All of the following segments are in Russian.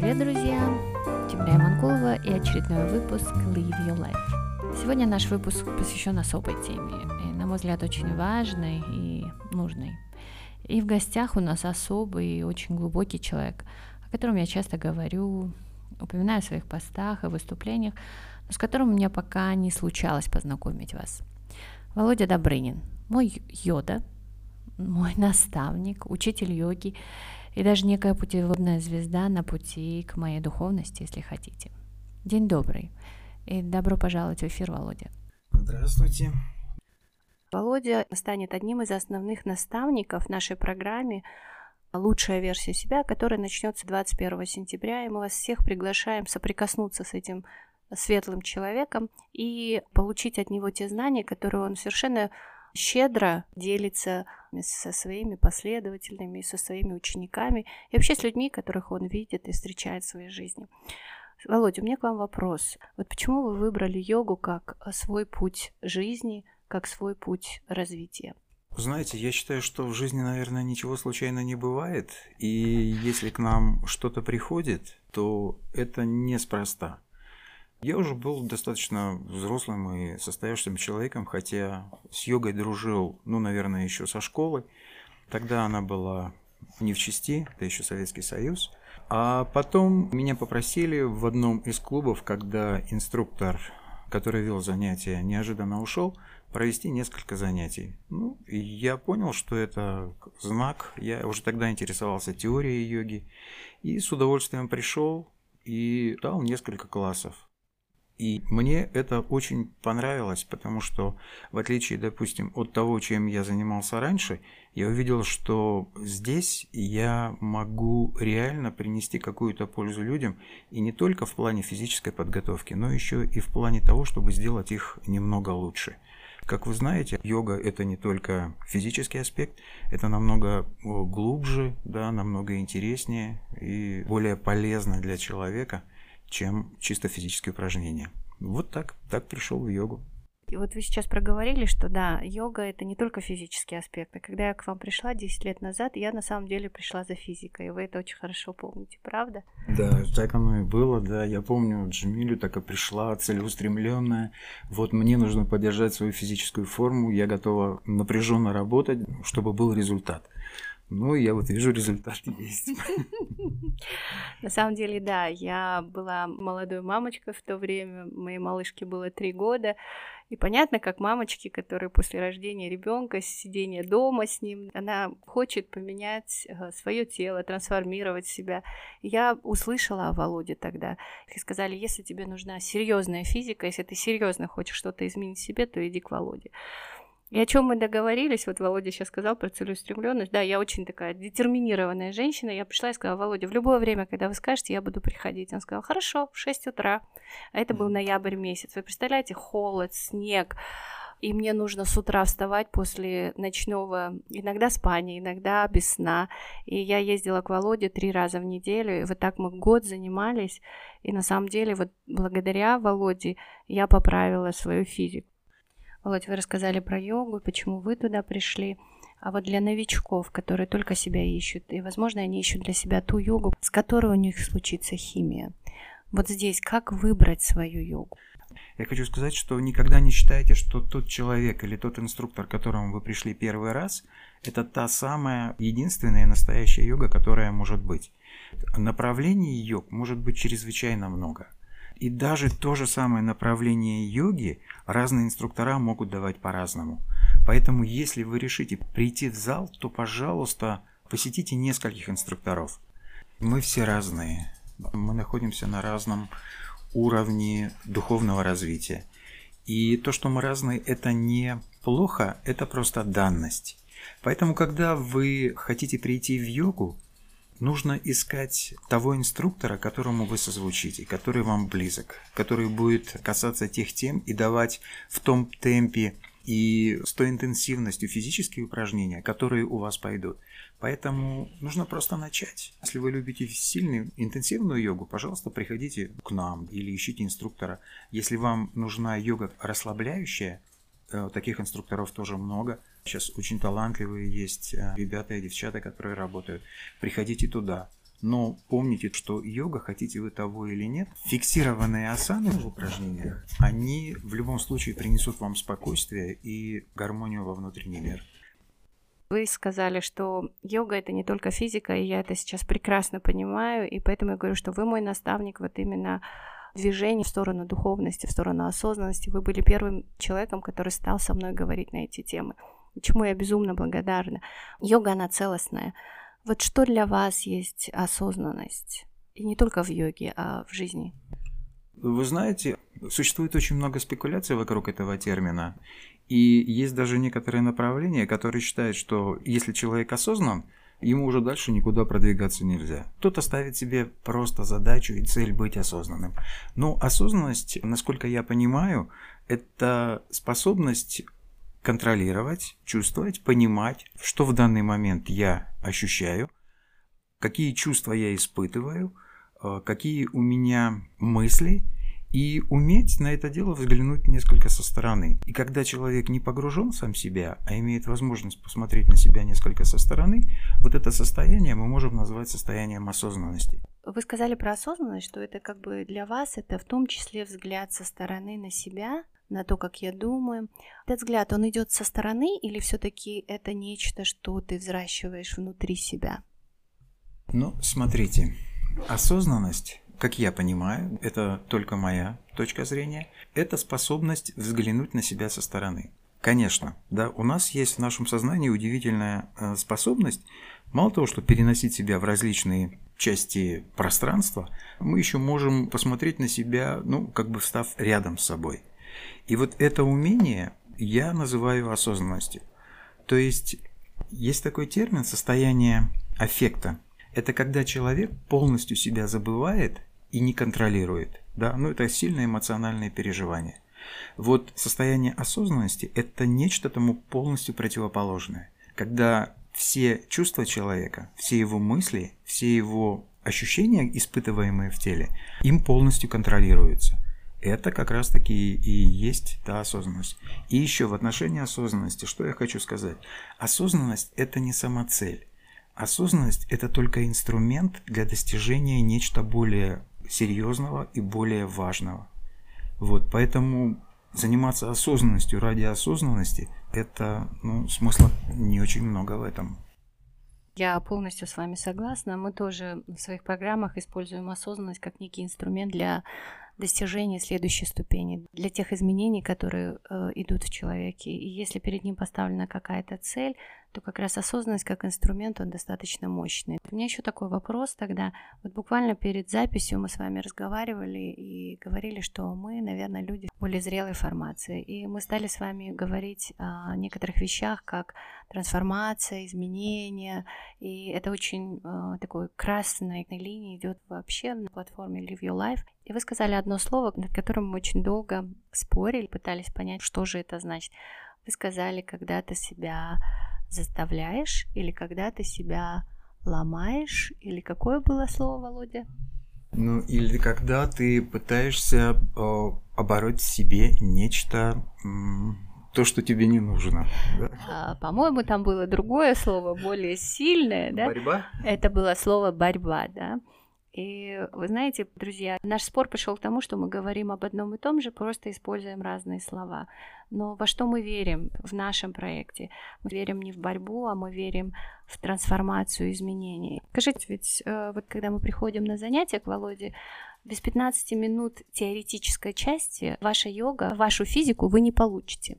Привет, друзья! Темля Манкулова и очередной выпуск Live Your Life. Сегодня наш выпуск посвящен особой теме, и, на мой взгляд, очень важной и нужной. И в гостях у нас особый и очень глубокий человек, о котором я часто говорю, упоминаю в своих постах и выступлениях, но с которым мне пока не случалось познакомить вас. Володя Добрынин, мой йода, мой наставник, учитель йоги и даже некая путеводная звезда на пути к моей духовности, если хотите. День добрый и добро пожаловать в эфир, Володя. Здравствуйте. Володя станет одним из основных наставников в нашей программе «Лучшая версия себя», которая начнется 21 сентября, и мы вас всех приглашаем соприкоснуться с этим светлым человеком и получить от него те знания, которые он совершенно щедро делится со своими последователями, со своими учениками и вообще с людьми, которых он видит и встречает в своей жизни. Володя, у меня к вам вопрос. Вот почему вы выбрали йогу как свой путь жизни, как свой путь развития? Знаете, я считаю, что в жизни, наверное, ничего случайно не бывает. И если к нам что-то приходит, то это неспроста. Я уже был достаточно взрослым и состоявшимся человеком, хотя с йогой дружил, ну, наверное, еще со школы. Тогда она была не в части, это еще Советский Союз. А потом меня попросили в одном из клубов, когда инструктор, который вел занятия, неожиданно ушел, провести несколько занятий. Ну, и я понял, что это знак. Я уже тогда интересовался теорией йоги. И с удовольствием пришел и дал несколько классов. И мне это очень понравилось, потому что, в отличие, допустим, от того, чем я занимался раньше, я увидел, что здесь я могу реально принести какую-то пользу людям, и не только в плане физической подготовки, но еще и в плане того, чтобы сделать их немного лучше. Как вы знаете, йога – это не только физический аспект, это намного глубже, да, намного интереснее и более полезно для человека – чем чисто физические упражнения. Вот так, так пришел в йогу. И вот вы сейчас проговорили, что да, йога это не только физические аспекты. Когда я к вам пришла 10 лет назад, я на самом деле пришла за физикой, и вы это очень хорошо помните, правда? Да, так оно и было, да. Я помню, Джамилю так и пришла, целеустремленная. Вот мне нужно поддержать свою физическую форму, я готова напряженно работать, чтобы был результат. Ну, я вот вижу, результат есть. На самом деле, да, я была молодой мамочкой в то время, моей малышке было три года, и понятно, как мамочки, которые после рождения ребенка, сидения дома с ним, она хочет поменять э, свое тело, трансформировать себя. Я услышала о Володе тогда. И сказали, если тебе нужна серьезная физика, если ты серьезно хочешь что-то изменить в себе, то иди к Володе. И о чем мы договорились, вот Володя сейчас сказал про целеустремленность. Да, я очень такая детерминированная женщина. Я пришла и сказала, Володя, в любое время, когда вы скажете, я буду приходить. Он сказал, хорошо, в 6 утра. А это был ноябрь месяц. Вы представляете, холод, снег. И мне нужно с утра вставать после ночного, иногда спания, иногда без сна. И я ездила к Володе три раза в неделю, и вот так мы год занимались. И на самом деле вот благодаря Володе я поправила свою физику. Володь, вы рассказали про йогу, почему вы туда пришли. А вот для новичков, которые только себя ищут, и, возможно, они ищут для себя ту йогу, с которой у них случится химия. Вот здесь как выбрать свою йогу? Я хочу сказать, что никогда не считайте, что тот человек или тот инструктор, к которому вы пришли первый раз, это та самая единственная настоящая йога, которая может быть. Направлений йог может быть чрезвычайно много – и даже то же самое направление йоги разные инструктора могут давать по-разному. Поэтому, если вы решите прийти в зал, то, пожалуйста, посетите нескольких инструкторов. Мы все разные. Мы находимся на разном уровне духовного развития. И то, что мы разные, это не плохо, это просто данность. Поэтому, когда вы хотите прийти в йогу, нужно искать того инструктора, которому вы созвучите, который вам близок, который будет касаться тех тем и давать в том темпе и с той интенсивностью физические упражнения, которые у вас пойдут. Поэтому нужно просто начать. Если вы любите сильную, интенсивную йогу, пожалуйста, приходите к нам или ищите инструктора. Если вам нужна йога расслабляющая, таких инструкторов тоже много – Сейчас очень талантливые есть э, ребята и девчата, которые работают. Приходите туда. Но помните, что йога, хотите вы того или нет, фиксированные асаны в упражнениях, они в любом случае принесут вам спокойствие и гармонию во внутренний мир. Вы сказали, что йога это не только физика, и я это сейчас прекрасно понимаю, и поэтому я говорю, что вы мой наставник вот именно движение в сторону духовности, в сторону осознанности. Вы были первым человеком, который стал со мной говорить на эти темы, чему я безумно благодарна. Йога, она целостная. Вот что для вас есть осознанность? И не только в йоге, а в жизни. Вы знаете, существует очень много спекуляций вокруг этого термина. И есть даже некоторые направления, которые считают, что если человек осознан, ему уже дальше никуда продвигаться нельзя. Кто-то ставит себе просто задачу и цель быть осознанным. Но осознанность, насколько я понимаю, это способность контролировать, чувствовать, понимать, что в данный момент я ощущаю, какие чувства я испытываю, э, какие у меня мысли, и уметь на это дело взглянуть несколько со стороны. И когда человек не погружен в сам себя, а имеет возможность посмотреть на себя несколько со стороны, вот это состояние мы можем назвать состоянием осознанности. Вы сказали про осознанность, что это как бы для вас это в том числе взгляд со стороны на себя, на то, как я думаю. Этот взгляд, он идет со стороны или все-таки это нечто, что ты взращиваешь внутри себя? Ну, смотрите, осознанность, как я понимаю, это только моя точка зрения, это способность взглянуть на себя со стороны. Конечно, да, у нас есть в нашем сознании удивительная э, способность, мало того, что переносить себя в различные части пространства, мы еще можем посмотреть на себя, ну, как бы встав рядом с собой. И вот это умение я называю осознанностью. То есть есть такой термин состояние аффекта. Это когда человек полностью себя забывает и не контролирует. Да? Ну, это сильное эмоциональное переживание. Вот состояние осознанности – это нечто тому полностью противоположное. Когда все чувства человека, все его мысли, все его ощущения, испытываемые в теле, им полностью контролируются – это как раз-таки и есть та осознанность. И еще в отношении осознанности, что я хочу сказать. Осознанность – это не сама цель. Осознанность – это только инструмент для достижения нечто более серьезного и более важного. Вот, поэтому заниматься осознанностью ради осознанности – это, ну, смысла не очень много в этом. Я полностью с вами согласна. Мы тоже в своих программах используем осознанность как некий инструмент для достижения следующей ступени, для тех изменений, которые э, идут в человеке. И если перед ним поставлена какая-то цель, то как раз осознанность как инструмент, он достаточно мощный. У меня еще такой вопрос тогда. Вот буквально перед записью мы с вами разговаривали и говорили, что мы, наверное, люди более зрелой формации. И мы стали с вами говорить о некоторых вещах, как трансформация, изменения. И это очень э, такой красной линией идет вообще на платформе Live Your Life. И вы сказали одно слово, над которым мы очень долго спорили, пытались понять, что же это значит. Вы сказали, когда ты себя заставляешь или когда ты себя ломаешь, или какое было слово, Володя? Ну, или когда ты пытаешься э, обороть себе нечто, то, что тебе не нужно. Да? А, по-моему, там было другое слово, более сильное, да? Борьба? Это было слово борьба, да. И вы знаете, друзья, наш спор пришел к тому, что мы говорим об одном и том же, просто используем разные слова. Но во что мы верим в нашем проекте? Мы верим не в борьбу, а мы верим в трансформацию, изменений. Скажите, ведь э, вот когда мы приходим на занятия к Володе, без 15 минут теоретической части ваша йога, вашу физику вы не получите.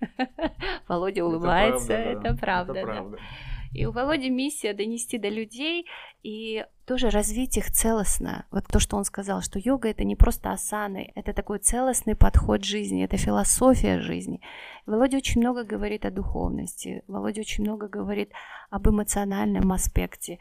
Володя улыбается, это правда. Это правда. И у Володи миссия донести до людей и тоже развить их целостно. Вот то, что он сказал, что йога это не просто асаны, это такой целостный подход жизни, это философия жизни. Володя очень много говорит о духовности, Володя очень много говорит об эмоциональном аспекте.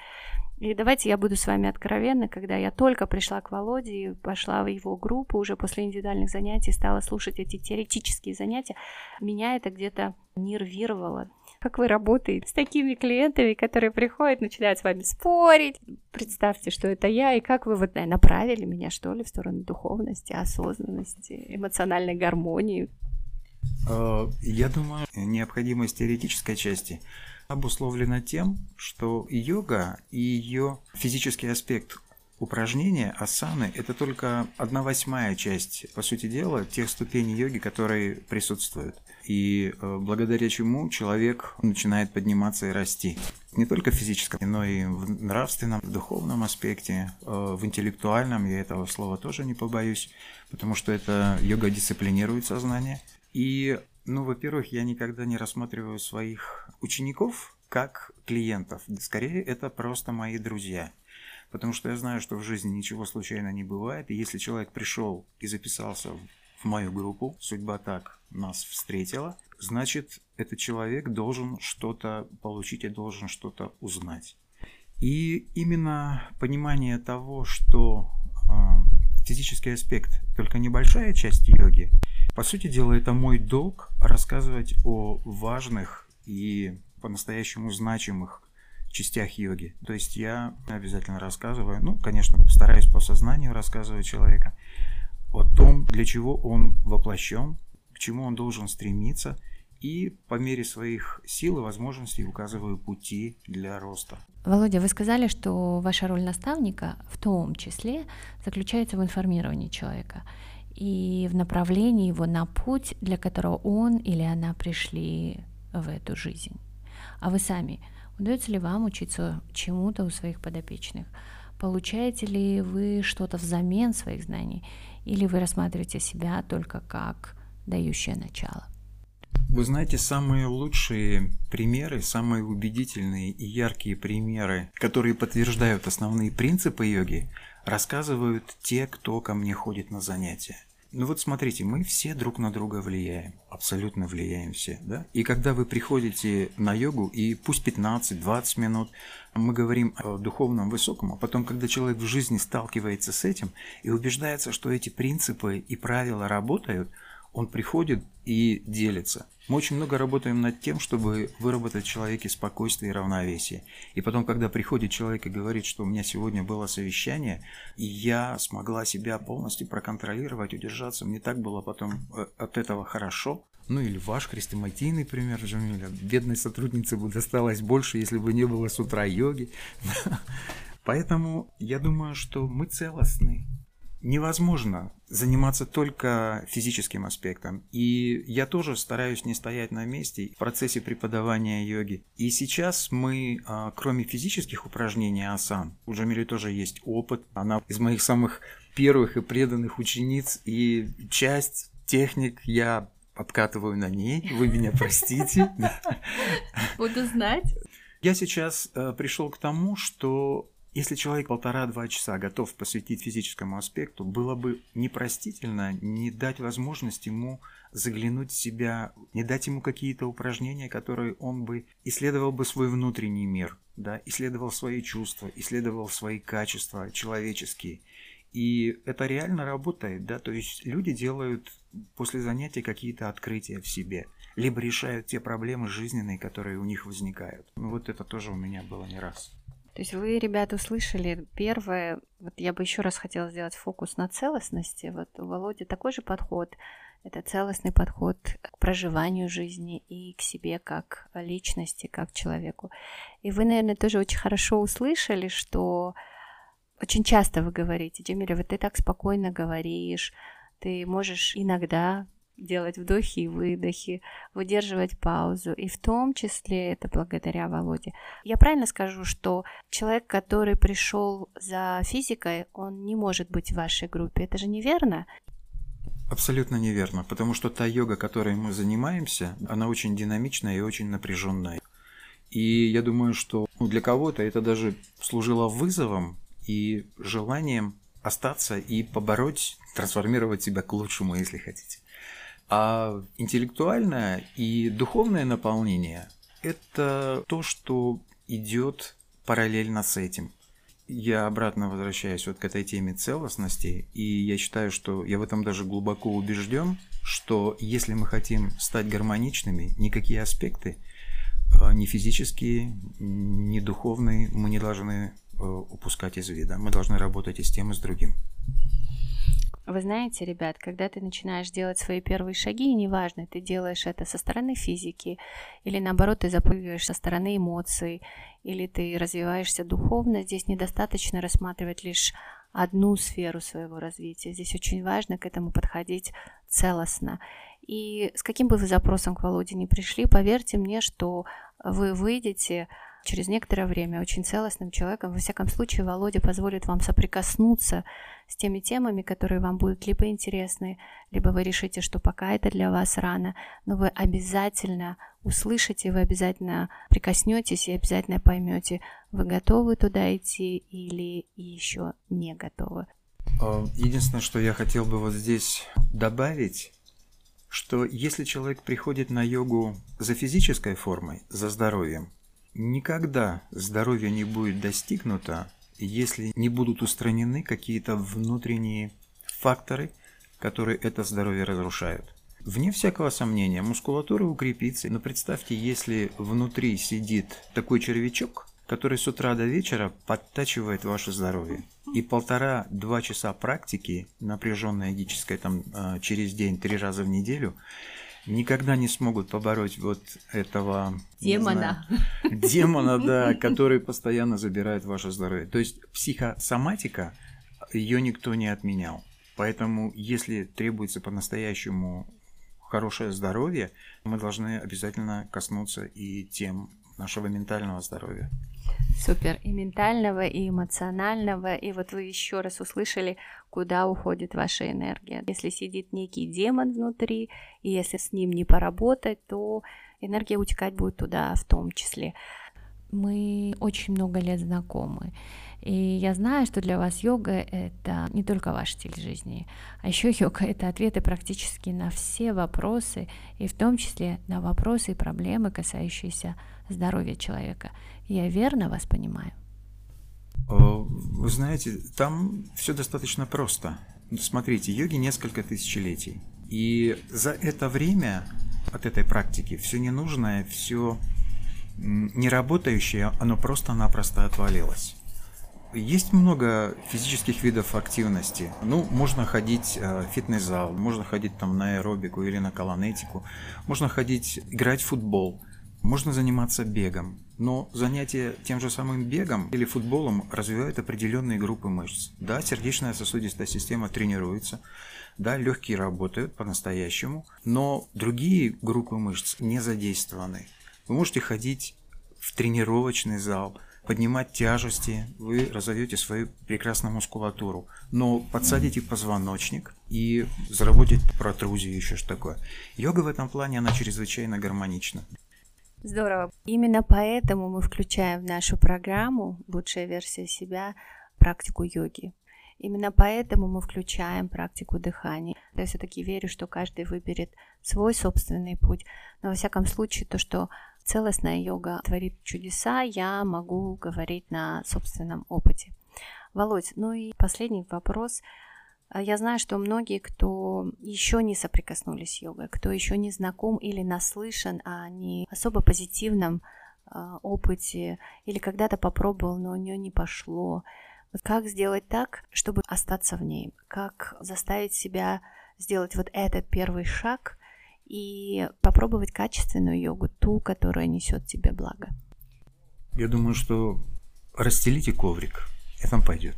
И давайте я буду с вами откровенна, когда я только пришла к Володе и пошла в его группу уже после индивидуальных занятий, стала слушать эти теоретические занятия, меня это где-то нервировало как вы работаете с такими клиентами, которые приходят, начинают с вами спорить. Представьте, что это я, и как вы вот направили меня, что ли, в сторону духовности, осознанности, эмоциональной гармонии. Э, я думаю, необходимость теоретической части обусловлена тем, что йога и ее физический аспект упражнения асаны – это только одна восьмая часть, по сути дела, тех ступеней йоги, которые присутствуют. И э, благодаря чему человек начинает подниматься и расти. Не только в физическом, но и в нравственном, в духовном аспекте, э, в интеллектуальном, я этого слова тоже не побоюсь, потому что это йога дисциплинирует сознание. И, ну, во-первых, я никогда не рассматриваю своих учеников как клиентов. Скорее, это просто мои друзья. Потому что я знаю, что в жизни ничего случайно не бывает. И если человек пришел и записался в мою группу, судьба так нас встретила, значит, этот человек должен что-то получить и должен что-то узнать. И именно понимание того, что э, физический аспект только небольшая часть йоги, по сути дела, это мой долг рассказывать о важных и по-настоящему значимых частях йоги. То есть я обязательно рассказываю, ну, конечно, стараюсь по сознанию рассказывать человека о том, для чего он воплощен, к чему он должен стремиться, и по мере своих сил и возможностей указываю пути для роста. Володя, вы сказали, что ваша роль наставника в том числе заключается в информировании человека и в направлении его на путь, для которого он или она пришли в эту жизнь. А вы сами, удается ли вам учиться чему-то у своих подопечных? Получаете ли вы что-то взамен своих знаний? Или вы рассматриваете себя только как дающее начало? Вы знаете, самые лучшие примеры, самые убедительные и яркие примеры, которые подтверждают основные принципы йоги, рассказывают те, кто ко мне ходит на занятия. Ну вот смотрите, мы все друг на друга влияем, абсолютно влияем все, да? И когда вы приходите на йогу, и пусть 15-20 минут, мы говорим о духовном высоком, а потом, когда человек в жизни сталкивается с этим и убеждается, что эти принципы и правила работают – он приходит и делится. Мы очень много работаем над тем, чтобы выработать в человеке спокойствие и равновесие. И потом, когда приходит человек и говорит, что у меня сегодня было совещание, и я смогла себя полностью проконтролировать, удержаться, мне так было потом э, от этого хорошо. Ну или ваш хрестоматийный пример, Джамиля. Бедной сотруднице бы досталось больше, если бы не было с утра йоги. Поэтому я думаю, что мы целостны невозможно заниматься только физическим аспектом. И я тоже стараюсь не стоять на месте в процессе преподавания йоги. И сейчас мы, а, кроме физических упражнений асан, у Джамили тоже есть опыт. Она из моих самых первых и преданных учениц. И часть техник я подкатываю на ней. Вы меня простите. Буду знать. Я сейчас э, пришел к тому, что если человек полтора-два часа готов посвятить физическому аспекту, было бы непростительно не дать возможность ему заглянуть в себя, не дать ему какие-то упражнения, которые он бы исследовал бы свой внутренний мир, да, исследовал свои чувства, исследовал свои качества человеческие. И это реально работает, да, то есть люди делают после занятий какие-то открытия в себе, либо решают те проблемы жизненные, которые у них возникают. Ну, вот это тоже у меня было не раз. То есть вы, ребята, услышали первое, вот я бы еще раз хотела сделать фокус на целостности. Вот у Володи такой же подход. Это целостный подход к проживанию жизни и к себе как личности, как человеку. И вы, наверное, тоже очень хорошо услышали, что очень часто вы говорите, Джемиля, вот ты так спокойно говоришь, ты можешь иногда делать вдохи и выдохи, выдерживать паузу. И в том числе это благодаря Володе. Я правильно скажу, что человек, который пришел за физикой, он не может быть в вашей группе. Это же неверно? Абсолютно неверно, потому что та йога, которой мы занимаемся, она очень динамичная и очень напряженная. И я думаю, что для кого-то это даже служило вызовом и желанием остаться и побороть, трансформировать себя к лучшему, если хотите. А интеллектуальное и духовное наполнение – это то, что идет параллельно с этим. Я обратно возвращаюсь вот к этой теме целостности, и я считаю, что я в этом даже глубоко убежден, что если мы хотим стать гармоничными, никакие аспекты, а, ни физические, ни духовные, мы не должны э, упускать из вида. Мы должны работать и с тем, и с другим. Вы знаете, ребят, когда ты начинаешь делать свои первые шаги, неважно, ты делаешь это со стороны физики, или наоборот, ты запрыгиваешь со стороны эмоций, или ты развиваешься духовно, здесь недостаточно рассматривать лишь одну сферу своего развития. Здесь очень важно к этому подходить целостно. И с каким бы вы запросом к Володе не пришли, поверьте мне, что вы выйдете через некоторое время очень целостным человеком. Во всяком случае, Володя позволит вам соприкоснуться с теми темами, которые вам будут либо интересны, либо вы решите, что пока это для вас рано, но вы обязательно услышите, вы обязательно прикоснетесь и обязательно поймете, вы готовы туда идти или еще не готовы. А, единственное, что я хотел бы вот здесь добавить, что если человек приходит на йогу за физической формой, за здоровьем, никогда здоровье не будет достигнуто, если не будут устранены какие-то внутренние факторы, которые это здоровье разрушают. Вне всякого сомнения, мускулатура укрепится, но представьте, если внутри сидит такой червячок, который с утра до вечера подтачивает ваше здоровье. И полтора-два часа практики, напряженной йогической там а, через день, три раза в неделю, никогда не смогут побороть вот этого демона. Знаю, демона, да, который постоянно забирает ваше здоровье. То есть психосоматика, ее никто не отменял. Поэтому, если требуется по-настоящему хорошее здоровье, мы должны обязательно коснуться и тем нашего ментального здоровья. Супер. И ментального, и эмоционального. И вот вы еще раз услышали, куда уходит ваша энергия. Если сидит некий демон внутри, и если с ним не поработать, то энергия утекать будет туда в том числе. Мы очень много лет знакомы. И я знаю, что для вас йога — это не только ваш стиль жизни, а еще йога — это ответы практически на все вопросы, и в том числе на вопросы и проблемы, касающиеся здоровья человека. Я верно вас понимаю? Вы знаете, там все достаточно просто. Смотрите, йоги несколько тысячелетий. И за это время от этой практики все ненужное, все неработающее, оно просто-напросто отвалилось. Есть много физических видов активности. Ну, можно ходить э, в фитнес-зал, можно ходить там на аэробику или на колонетику, можно ходить играть в футбол, можно заниматься бегом. Но занятие тем же самым бегом или футболом развивает определенные группы мышц. Да, сердечная сосудистая система тренируется, да, легкие работают по-настоящему, но другие группы мышц не задействованы. Вы можете ходить в тренировочный зал – поднимать тяжести, вы разовьете свою прекрасную мускулатуру, но подсадите позвоночник и заработаете протрузию, еще что такое. Йога в этом плане, она чрезвычайно гармонична. Здорово. Именно поэтому мы включаем в нашу программу «Лучшая версия себя» практику йоги. Именно поэтому мы включаем практику дыхания. Я все-таки верю, что каждый выберет свой собственный путь. Но во всяком случае, то, что целостная йога творит чудеса, я могу говорить на собственном опыте. Володь, ну и последний вопрос. Я знаю, что многие, кто еще не соприкоснулись с йогой, кто еще не знаком или наслышан о не особо позитивном а, опыте, или когда-то попробовал, но у нее не пошло, как сделать так, чтобы остаться в ней? Как заставить себя сделать вот этот первый шаг и попробовать качественную йогу, ту, которая несет тебе благо? Я думаю, что расстелите коврик, и там пойдет.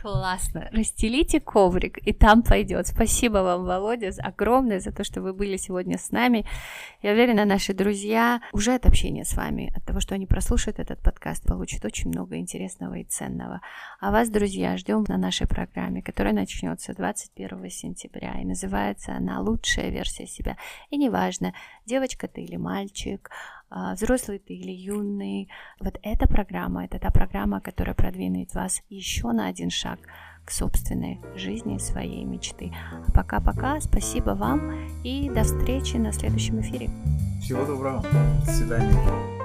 Классно. Расстелите коврик, и там пойдет. Спасибо вам, Володя, огромное за то, что вы были сегодня с нами. Я уверена, наши друзья уже от общения с вами, от того, что они прослушают этот подкаст, получат очень много интересного и ценного. А вас, друзья, ждем на нашей программе, которая начнется 21 сентября. И называется она «Лучшая версия себя». И неважно, девочка ты или мальчик, взрослый ты или юный. Вот эта программа, это та программа, которая продвинет вас еще на один шаг к собственной жизни, своей мечты. Пока-пока, спасибо вам и до встречи на следующем эфире. Всего доброго, до свидания.